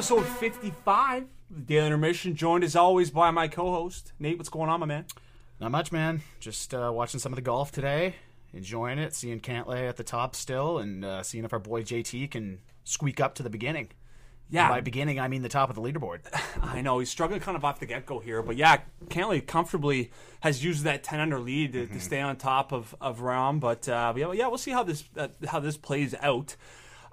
episode 55 the Daily Intermission, joined as always by my co host. Nate, what's going on, my man? Not much, man. Just uh, watching some of the golf today, enjoying it, seeing Cantlay at the top still, and uh, seeing if our boy JT can squeak up to the beginning. Yeah. And by beginning, I mean the top of the leaderboard. I know he's struggling kind of off the get go here, but yeah, Cantlay comfortably has used that 10 under lead to, to stay on top of, of Rahm. But uh, yeah, yeah, we'll see how this uh, how this plays out.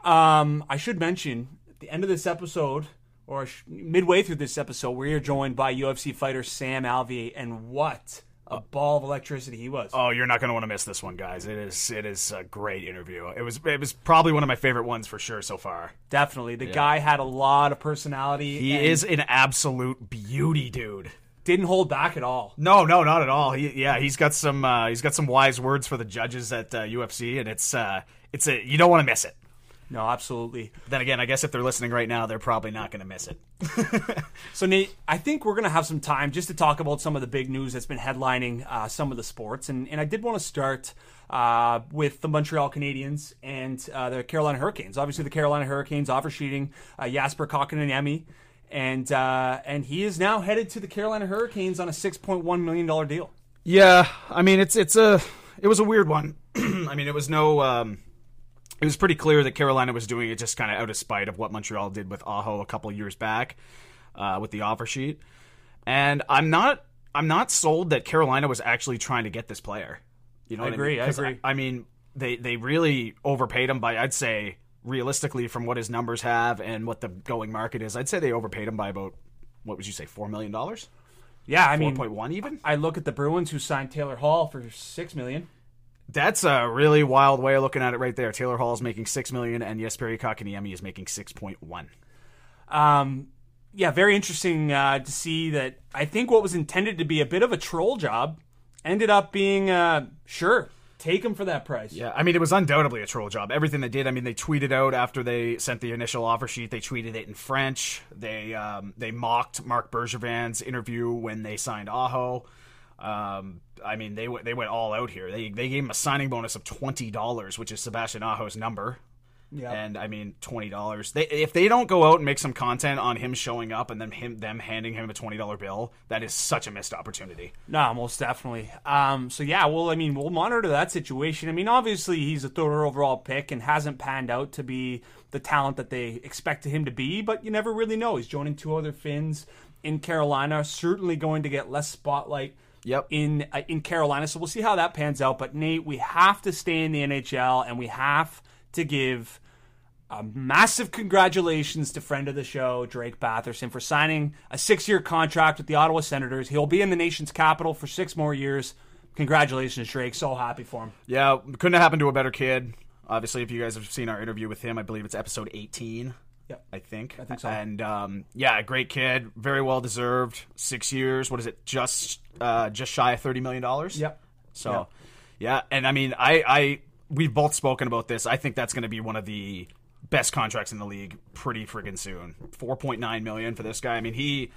Um, I should mention the end of this episode, or sh- midway through this episode, we are joined by UFC fighter Sam Alvey, and what a ball of electricity he was. oh, you're not going to want to miss this one, guys. It is it is a great interview. It was it was probably one of my favorite ones for sure so far. Definitely, the guy had a lot of personality. He is an absolute beauty, dude. didn't hold back at all. No, no, not at all. He, yeah, he's got some uh, he's got some wise words for the judges at uh, UFC, and it's uh, it's a you don't want to miss it. No, absolutely. Then again, I guess if they're listening right now, they're probably not going to miss it. So Nate, I think we're gonna have some time just to talk about some of the big news that's been headlining uh, some of the sports, and and I did want to start uh, with the Montreal Canadiens and uh, the Carolina Hurricanes. Obviously, the Carolina Hurricanes offer sheeting uh, Jasper Kotkaniemi, and uh, and he is now headed to the Carolina Hurricanes on a six point one million dollar deal. Yeah, I mean it's it's a it was a weird one. I mean it was no um, it was pretty clear that Carolina was doing it just kind of out of spite of what Montreal did with Aho a couple years back uh, with the offer sheet, and I'm not I'm not sold that Carolina was actually trying to get this player. You know, I agree, mean? I agree. I mean they they really overpaid him by I'd say realistically from what his numbers have and what the going market is, I'd say they overpaid him by about what would you say four million dollars, Yeah, I four mean, point one even. I look at the Bruins who signed Taylor Hall for six million. That's a really wild way of looking at it right there. Taylor Hall is making six million, and yes, Jesperi Kotkaniemi is making six point one. Um, yeah, very interesting uh, to see that. I think what was intended to be a bit of a troll job ended up being uh, sure take him for that price. Yeah, I mean it was undoubtedly a troll job. Everything they did. I mean they tweeted out after they sent the initial offer sheet. They tweeted it in French. They um, they mocked Marc Bergevin's interview when they signed Aho. Um, I mean they went they went all out here. They they gave him a signing bonus of twenty dollars, which is Sebastian Aho's number. Yeah. And I mean twenty dollars. They if they don't go out and make some content on him showing up and then him them handing him a twenty dollar bill, that is such a missed opportunity. No, most definitely. Um, so yeah, well, I mean, we'll monitor that situation. I mean, obviously, he's a third overall pick and hasn't panned out to be the talent that they expected him to be. But you never really know. He's joining two other Finns in Carolina. Certainly going to get less spotlight. Yep. In uh, in Carolina, so we'll see how that pans out. But Nate, we have to stay in the NHL, and we have to give a massive congratulations to friend of the show, Drake Batherson, for signing a six year contract with the Ottawa Senators. He'll be in the nation's capital for six more years. Congratulations, Drake. So happy for him. Yeah, couldn't have happened to a better kid. Obviously, if you guys have seen our interview with him, I believe it's episode 18. Yep. I think. I think so. And um, yeah, great kid, very well deserved. Six years. What is it? Just uh, just shy of thirty million dollars. Yep. So, yeah, and I mean, I, I we've both spoken about this. I think that's going to be one of the best contracts in the league pretty friggin' soon. Four point nine million for this guy. I mean, he,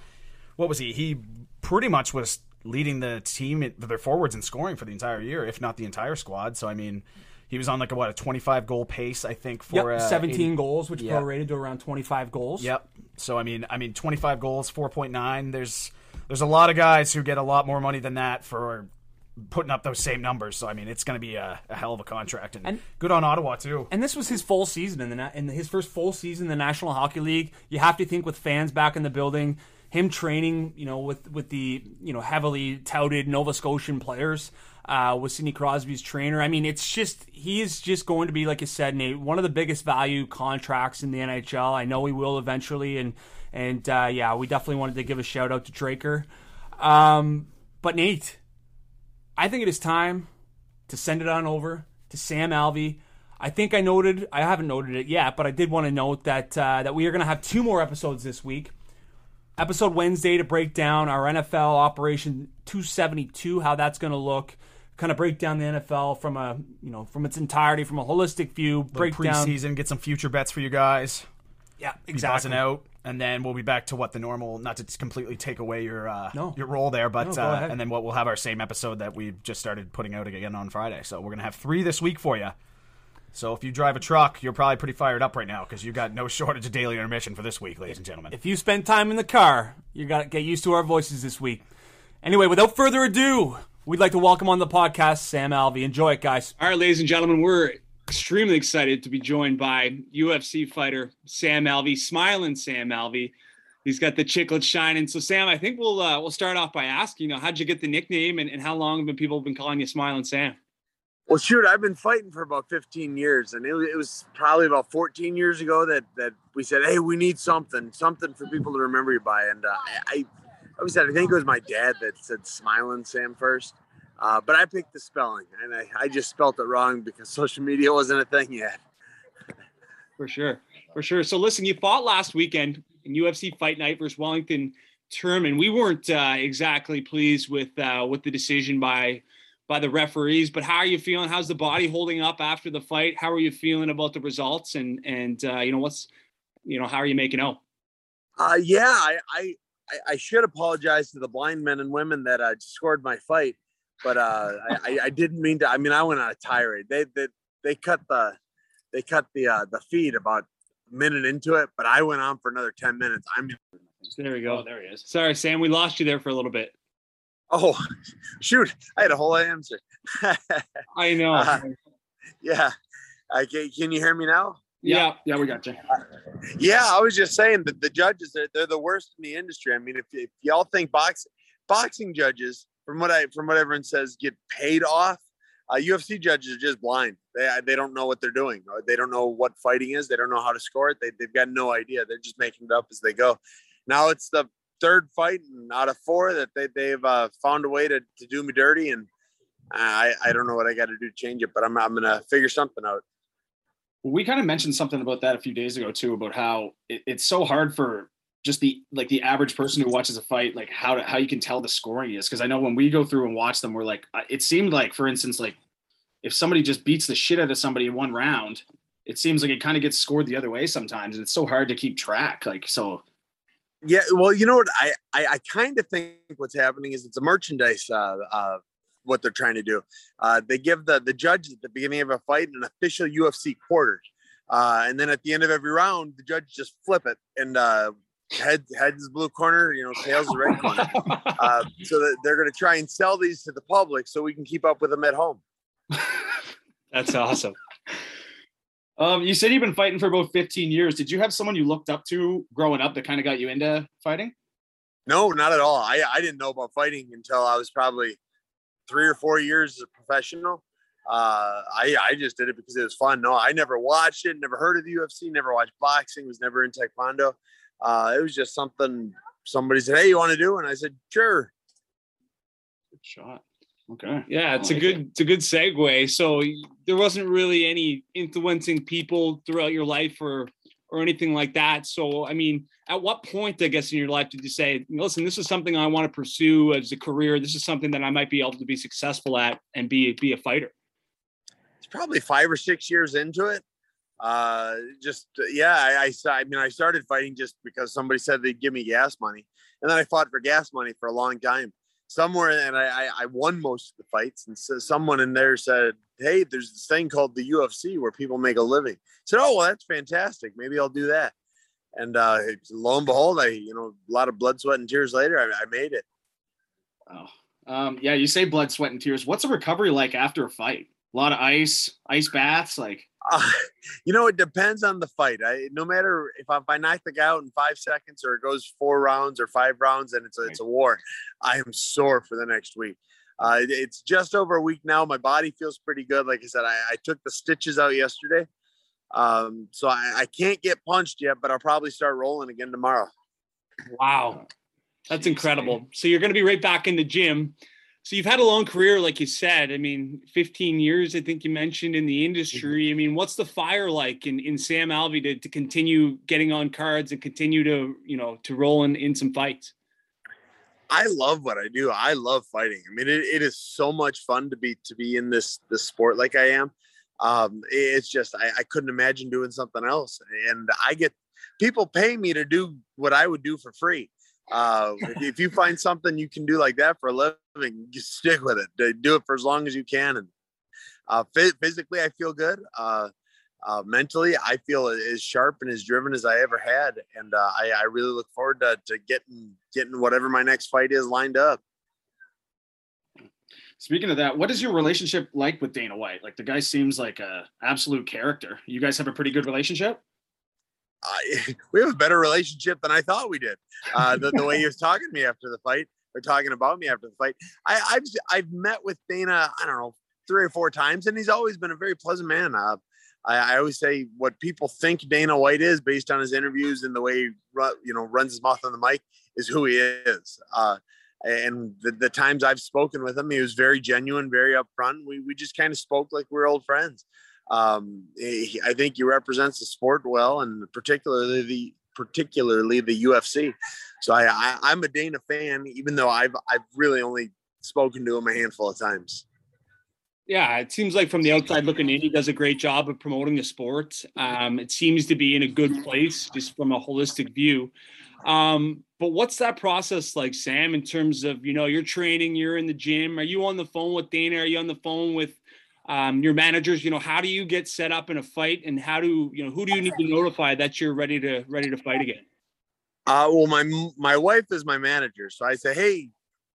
what was he? He pretty much was leading the team, their forwards in scoring for the entire year, if not the entire squad. So I mean, he was on like a what a twenty five goal pace, I think, Yep. for uh, 17 80 goals, which Yeah. prorated to around 25 goals. Yep. So I mean, I mean, twenty five goals, four point nine. There's there's a lot of guys who get a lot more money than that for putting up those same numbers. So I mean, it's going to be a, a hell of a contract, and, And- good on Ottawa too. And this was his full season in the in his first full season in the National Hockey League. You have to think with fans back in the building, him training, you know, with with the you know heavily touted Nova Scotian players, uh, with Sidney Crosby's trainer. I mean, it's just he is just going to be like I said, Nate, one of the biggest value contracts in the NHL. I know he will eventually, and and uh, yeah, we definitely wanted to give a shout out to Draker. Um, but Nate, I think it is time to send it on over to Sam Alvey. I think I noted, I haven't noted it yet, but I did want to note that uh, that we are going to have two more episodes this week. Episode Wednesday to break down our NFL Operation 272, how that's going to look kind of break down the NFL from a you know from its entirety, from a holistic view. Break down preseason, get some future bets for you guys. Yeah, exactly. out, and then we'll be back to what the normal. Not to completely take away your uh, No. your role there, but No, uh, and then what we'll have our same episode that we just started putting out again on Friday. So we're gonna have three this week for you. So if you drive a truck, you're probably pretty fired up right now because you've got no shortage of daily intermission for this week, ladies and gentlemen. If you spend time in the car, you got to get used to our voices this week. Anyway, without further ado, we'd like to welcome on the podcast Sam Alvey. Enjoy it, guys. All right, ladies and gentlemen, we're extremely excited to be joined by UFC fighter Sam Alvey, smiling Sam Alvey. He's got the chiclet shining. So, Sam, I think we'll uh, we'll start off by asking, you know, how'd you get the nickname, and, and how long have people been calling you Smiling Sam? Well, shoot, I've been fighting for about 15 years, and it, it was probably about 14 years ago that that we said, "Hey, we need something, something for people to remember you by." And uh, I, I always said, I think it was my dad that said "Smiling Sam" first, uh, but I picked the spelling, and I, I just spelt it wrong because social media wasn't a thing yet. For sure, for sure. So, listen, you fought last weekend in UFC Fight Night versus Wellington Turman. We weren't uh, exactly pleased with uh, with the decision by by the referees, but how are you feeling? How's the body holding up after the fight? How are you feeling about the results? And and uh, you know what's you know how are you making out? Uh, yeah, I, I I- I should apologize to the blind men and women that uh, scored my fight, but uh, I, I- I didn't mean to. I mean, I went on a tirade. They they they cut the they cut the uh, the feed about a minute into it, but I went on for another ten minutes. I'm There we go. Oh, there he is. Sorry, Sam, we lost you there for a little bit. oh shoot, I had a whole answer. I know. Uh, yeah, uh, can, can you hear me now? Yeah. Yeah, we got you. Yeah, I was just saying that the judges they're, they're the worst in the industry. I mean, if, if y'all think boxing boxing judges, from what I from what everyone says, get paid off, uh, UFC judges are just blind. They they don't know what they're doing. Or they don't know what fighting is. They don't know how to score it. They they've got no idea. They're just making it up as they go. Now it's the third fight and out of four that they they've uh, found a way to to do me dirty, and I I don't know what I got to do to change it, but I'm I'm gonna figure something out. We kind of mentioned something about that a few days ago too, about how it, it's so hard for just the like the average person who watches a fight, like how to, how you can tell the scoring is. Because I know when we go through and watch them, we're like, it seemed like, for instance, like if somebody just beats the shit out of somebody in one round, it seems like it kind of gets scored the other way sometimes, and it's so hard to keep track. Like so, Yeah, well, you know what? I I, I kind of think what's happening is it's a merchandise. Uh, uh, what they're trying to do. Uh, they give the the judge at the beginning of a fight an official UFC quarter, uh, and then at the end of every round, the judge just flip it and uh, head heads blue corner, you know, tails is red corner. Uh, so that they're going to try and sell these to the public so we can keep up with them at home. That's awesome. um, you said you've been fighting for about 15 years. Did you have someone you looked up to growing up that kind of got you into fighting? No, not at all. I, I didn't know about fighting until I was probably three or four years as a professional. Uh, I, I just did it because it was fun. No, I never watched it, never heard of the UFC, never watched boxing, was never in Taekwondo. Uh, it was just something somebody said, Hey, you want to do? And I said, Sure. Good shot. Okay. Yeah, it's I a like good it's a good segue. So there wasn't really any influencing people throughout your life or or anything like that. So I mean, at what point I guess in your life did you say, listen, this is something I want to pursue as a career. This is something that I might be able to be successful at and be be a fighter. It's probably five or six years into it. Uh, just, yeah, I, I, I mean, I started fighting just because somebody said they'd give me gas money. And then I fought for gas money for a long time. Somewhere, and I, I, won most of the fights. And so someone in there said, Hey, there's this thing called the UFC where people make a living. I said, Oh, well, that's fantastic. Maybe I'll do that. And uh, lo and behold, I, you know, a lot of blood, sweat, and tears later, I, I made it. Oh, um, yeah. You say blood, sweat, and tears. What's a recovery like after a fight? A lot of ice, ice baths, like. Uh, you know, it depends on the fight. I, no matter if I, if I knock the guy out in five seconds or it goes four rounds or five rounds and it's a, it's a war, I am sore for the next week. Uh, it- it's just over a week now. My body feels pretty good. Like I said, I, I took the stitches out yesterday. Um, so I, I can't get punched yet, but I'll probably start rolling again tomorrow. Wow. That's incredible. So you're going to be right back in the gym. So you've had a long career, like you said. I mean, 15 years, I think you mentioned in the industry. I mean, what's the fire like in, in Sam Alvey to, to continue getting on cards and continue to, you know, to roll in, in some fights? I love what I do. I love fighting. I mean, it, it is so much fun to be to be in this this sport like I am. Um, it's just I, I couldn't imagine doing something else. And I get people pay me to do what I would do for free. Uh, if, if, you find something you can do like that for a living, just stick with it. Do it for as long as you can. And uh, physically, I feel good. Uh, uh, mentally, I feel as sharp and as driven as I ever had, and uh, I, I, really look forward to, to getting getting whatever my next fight is lined up. Speaking of that, what is your relationship like with Dana White? Like the guy seems like a absolute character. You guys have a pretty good relationship. Uh, we have a better relationship than I thought we did. Uh, the, the way he was talking to me after the fight, or talking about me after the fight. I, have I've met with Dana. I don't know three or four times, and he's always been a very pleasant man. Uh, I, I, always say what people think Dana White is based on his interviews and the way he you know runs his mouth on the mic is who he is. Uh, and the, the, times I've spoken with him, he was very genuine, very upfront. We we just kind of spoke like we are old friends. Um, he, I think he represents the sport well, and particularly the particularly the UFC. So I, I I'm a Dana fan, even though I've I've really only spoken to him a handful of times. Yeah, it seems like from the outside looking in, he does a great job of promoting the sport. Um, it seems to be in a good place just from a holistic view. Um, but what's that process like, Sam, in terms of, you know, you're training, you're in the gym. Are you on the phone with Dana? Are you on the phone with um, your managers? You know, how do you get set up in a fight and how do, you know, who do you need to notify that you're ready to, ready to fight again? Uh, well, my, my wife is my manager. So I say, Hey,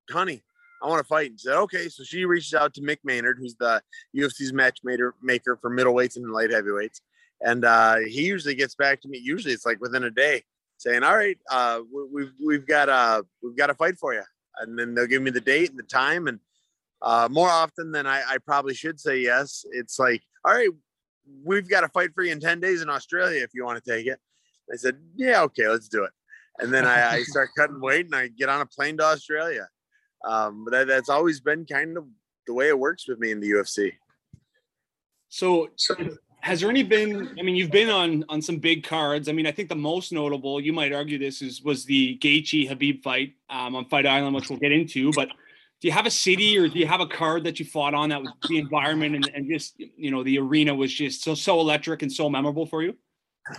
honey, I want to fight. And said, okay. So she reaches out to Mick Maynard, who's the UFC's matchmaker maker for middleweights and light heavyweights. And uh, he usually gets back to me. Usually it's like within a day saying, all right, uh, we've, we've got a, we've got a fight for you. And then they'll give me the date and the time. And uh, more often than I, I probably should say yes, it's like, all right, we've got a fight for you in 10 days in Australia if you want to take it. I said, yeah, okay, let's do it. And then I, I start cutting weight and I get on a plane to Australia um, but that, that's always been kind of the way it works with me in the UFC. So, has there any been? I mean, you've been on on some big cards. I mean, I think the most notable, you might argue this is was the Gaethje Khabib fight um, on Fight Island, which we'll get into. But do you have a city or do you have a card that you fought on that was the environment and, and just you know the arena was just so so electric and so memorable for you?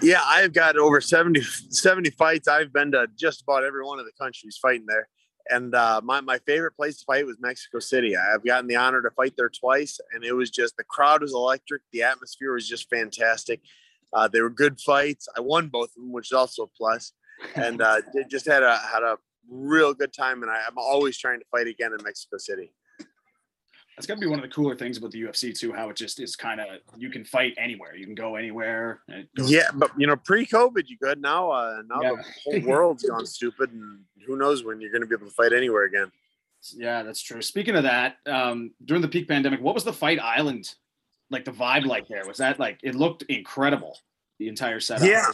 Yeah, I've got over 70, 70 fights. I've been to just about every one of the countries fighting there. And uh, my, my favorite place to fight was Mexico City. I've gotten the honor to fight there twice, and it was just the crowd was electric. The atmosphere was just fantastic. Uh, they were good fights. I won both of them, which is also a plus. And uh, just had a had a real good time. And I, I'm always trying to fight again in Mexico City that's got to be one of the cooler things about the UFC too. How it just is kind of you can fight anywhere, you can go anywhere. Yeah, but you know, pre-COVID you could. Now, uh, now yeah. the whole world's gone stupid, and who knows when you're going to be able to fight anywhere again. Yeah, that's true. Speaking of that, um, during the peak pandemic, what was the Fight Island like? The vibe like there was that like it looked incredible. The entire setup. Yeah,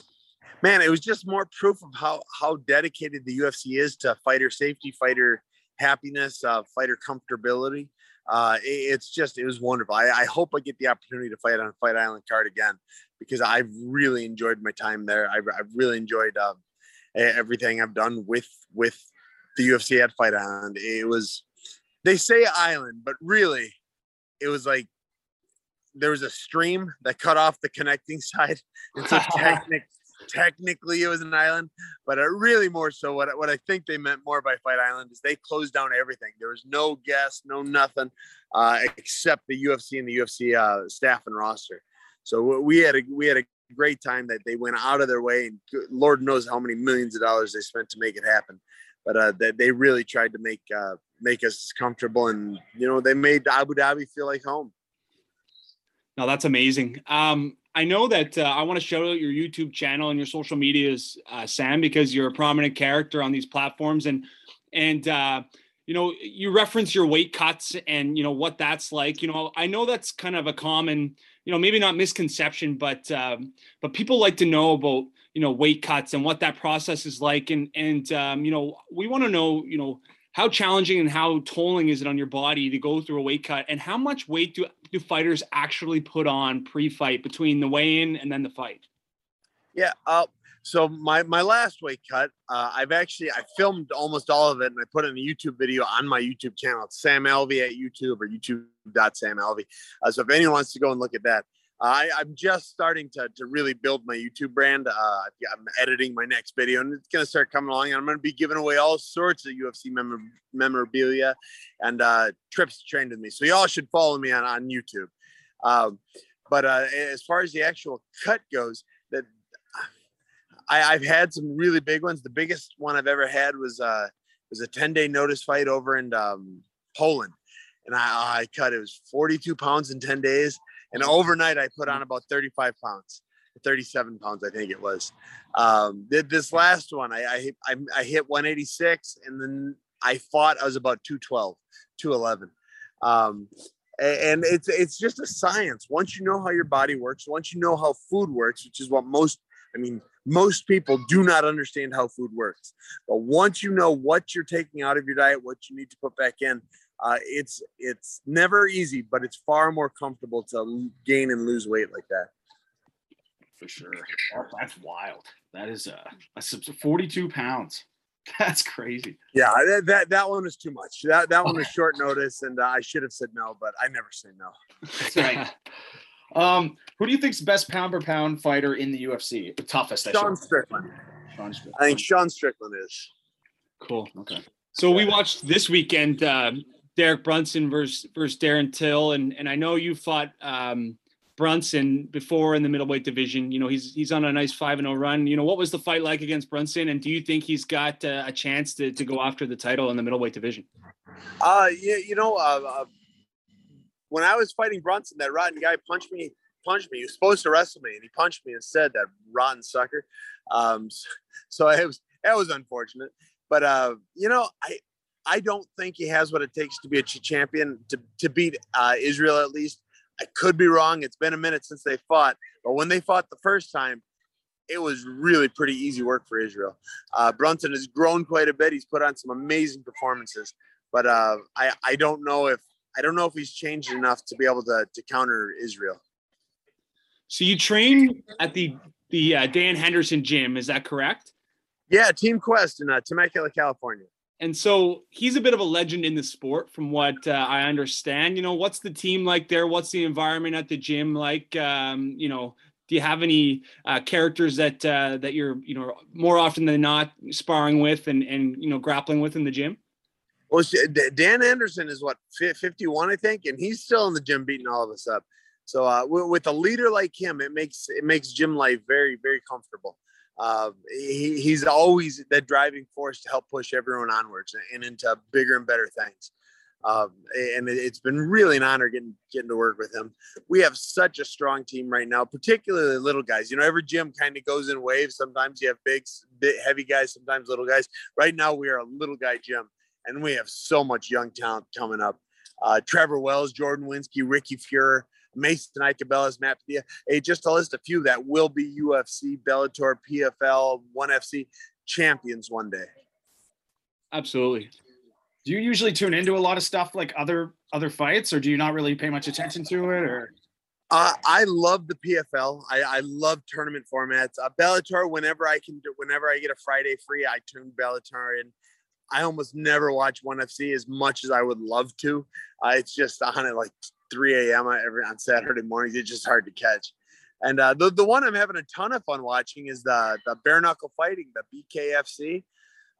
man, it was just more proof of how how dedicated the UFC is to fighter safety, fighter happiness, uh, fighter comfortability uh, it's just it was wonderful. I, I, hope I get the opportunity to fight on Fight Island card again because I've really enjoyed my time there. I've, I've really enjoyed uh, everything I've done with with the UFC at Fight Island. It was they say island, but really it was like there was a stream that cut off the connecting side. And so technic, technically it was an island, but uh, really more so what, what I think they meant more by Fight Island is they closed down everything. There was no guests, no nothing, uh, except the UFC and the UFC uh, staff and roster. So we had a we had a great time that they went out of their way, and Lord knows how many millions of dollars they spent to make it happen. But uh, they, they really tried to make uh, make us comfortable, and you know they made Abu Dhabi feel like home. No, that's amazing. Um, I know that uh, I want to shout out your YouTube channel and your social medias, uh, Sam, because you're a prominent character on these platforms, and and uh, you know you reference your weight cuts and you know what that's like. You know, I know that's kind of a common, you know, maybe not misconception, but um, but people like to know about you know weight cuts and what that process is like, and and um, you know we want to know you know how challenging and how tolling is it on your body to go through a weight cut and how much weight do, do fighters actually put on pre-fight between the weigh-in and then the fight? Yeah uh, so my my last weight cut uh, i've actually i filmed almost all of it and i put it in a youtube video on my youtube channel. It's sam alvey at youtube or youtube.sam alvey. Uh, so if anyone wants to go and look at that I, I'm just starting to, to really build my YouTube brand. Uh, I'm editing my next video, and it's going to start coming along. I'm going to be giving away all sorts of UFC mem- memorabilia and uh, trips to train with me. So y'all should follow me on on YouTube. Um, but uh, as far as the actual cut goes, that I, have had some really big ones. The biggest one I've ever had was uh, was a 10 day notice fight over in um, Poland, and I, I cut it was 42 pounds in 10 days and overnight, I put on about 35 pounds, 37 pounds, I think it was. Um, this last one, I, I, I hit 186 and then I fought, I was about 212, 211. Um, and it's it's just a science. Once you know how your body works, once you know how food works, which is what most I mean, most people do not understand how food works. But once you know what you're taking out of your diet, what you need to put back in, uh, it's it's never easy, but it's far more comfortable to gain and lose weight like that. For sure, that's wild. That is uh, that's 42 pounds. That's crazy. Yeah, that, that that one was too much. That that one was short notice, and uh, I should have said no, but I never say no. That's right. um, who do you think's the best pound per pound fighter in the UFC? The toughest. Sean Strickland. Sean Strickland. I think Sean Strickland is. Cool. Okay. So we watched this weekend. Uh, Derek Brunson versus versus Darren Till, and and I know you fought um, Brunson before in the middleweight division. You know he's he's on a nice five and zero oh run. You know what was the fight like against Brunson, and do you think he's got uh, a chance to to go after the title in the middleweight division? Uh, yeah, you know, uh, uh, when I was fighting Brunson, that rotten guy punched me. Punched me. He was supposed to wrestle me, and he punched me instead. That rotten sucker. Um, so, so it was that was unfortunate. But uh, you know, I I don't think he has what it takes to be a champion to, to beat uh, Israel at least. I could be wrong. It's been a minute since they fought, but when they fought the first time, it was really pretty easy work for Israel. Uh, Brunson has grown quite a bit. He's put on some amazing performances, but uh, I I don't know if I don't know if he's changed enough to be able to to counter Israel. So you train at the the uh, Dan Henderson gym, is that correct? Yeah, Team Quest in uh, Temecula, California and so he's a bit of a legend in the sport, from what uh, I understand. You know, what's the team like there? What's the environment at the gym like? Um, you know, do you have any uh, characters that uh, that you're you know more often than not sparring with and and you know grappling with in the gym? Well, Dan Henderson is what 51, I think, and he's still in the gym beating all of us up. So uh, with a leader like him, it makes it makes gym life very very comfortable uh, he, he's always that driving force to help push everyone onwards and into bigger and better things. Um, and it, has been really an honor getting getting to work with him. We have such a strong team right now, particularly little guys. You know, every gym kind of goes in waves. Sometimes you have big, big, heavy guys, sometimes little guys. Right now, we are a little guy gym, and we have so much young talent coming up. Uh, Trevor Wells, Jordan Winsky, Ricky Fuhrer, Mason Icabellas, Matt Padilla. Hey, just to list a few that will be UFC, Bellator, PFL, ONE FC champions one day. Absolutely. Do you usually tune into a lot of stuff like other other fights, or do you not really pay much attention to it? Or uh, I love the PFL. I, I love tournament formats. Uh, Bellator, whenever I can do, whenever I get a Friday free, I tune Bellator in. I almost never watch ONE FC as much as I would love to. Uh, it's just on it like 3 a.m. every on Saturday mornings. It's just hard to catch. And uh, the the one I'm having a ton of fun watching is the the bare knuckle fighting, the BKFC.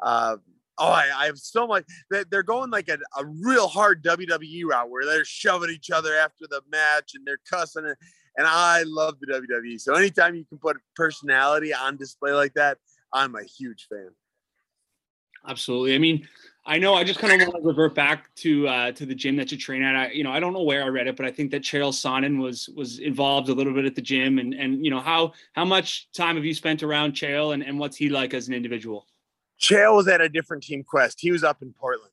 Uh, oh, I, I, have so much. They're going like a, a real hard WWE route where they're shoving each other after the match and they're cussing it. And I love the WWE. So anytime you can put personality on display like that, I'm a huge fan. Absolutely. I mean, I know. I just kind of want to revert back to uh, to the gym that you train at. I, you know, I don't know where I read it, but I think that Chael Sonnen was was involved a little bit at the gym. And and you know, how how much time have you spent around Chael, and and what's he like as an individual? Chael was at a different team quest. He was up in Portland.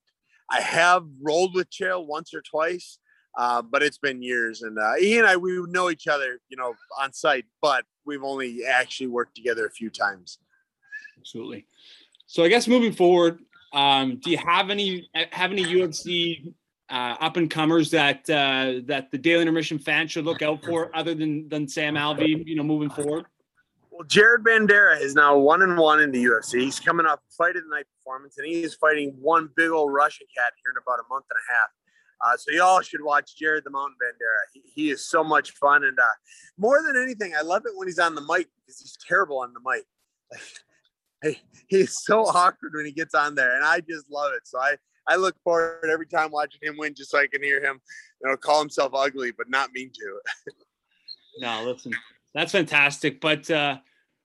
I have rolled with Chael once or twice, uh, but it's been years. And uh, he and I we know each other, you know, on site, but we've only actually worked together a few times. Absolutely. So I guess moving forward, Um, do you have any have any UFC uh, up and comers that uh, that the Daily Intermission fan should look out for, other than than Sam Alvey? You know, moving forward. Well, Jared Vanderaa is now one and one in the UFC. He's coming off fight of the night performance, and he is fighting one big old Russian cat here in about a month and a half. Uh, so y'all should watch Jared the Mountain Vanderaa. He, he is so much fun, and uh, more than anything, I love it when he's on the mic because he's terrible on the mic. he's so awkward when he gets on there, and I just love it. So I I look forward every time watching him win, just so I can hear him, you know, call himself ugly, but not mean to. no, listen, that's fantastic. But uh,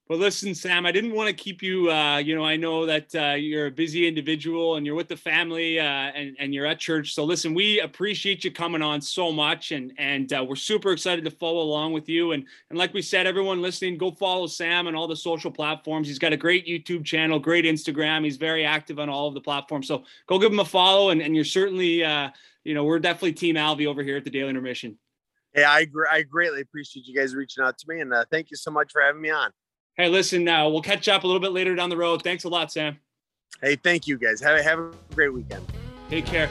but listen, Sam, I didn't want to keep you. Uh, you know, I know that uh, you're a busy individual and you're with the family uh, and and you're at church. So listen, we appreciate you coming on so much, and and uh, we're super excited to follow along with you. And and like we said, everyone listening, go follow Sam on all the social platforms. He's got a great YouTube channel, great Instagram. He's very active on all of the platforms. So go give him a follow, and and you're certainly, uh, you know, we're definitely Team Alvey over here at the Daily Intermission. Hey, I I greatly appreciate you guys reaching out to me, and uh, thank you so much for having me on. Hey, listen, now uh, we'll catch up a little bit later down the road. Thanks a lot, Sam. Hey, thank you guys. Have, have a great weekend. Take care.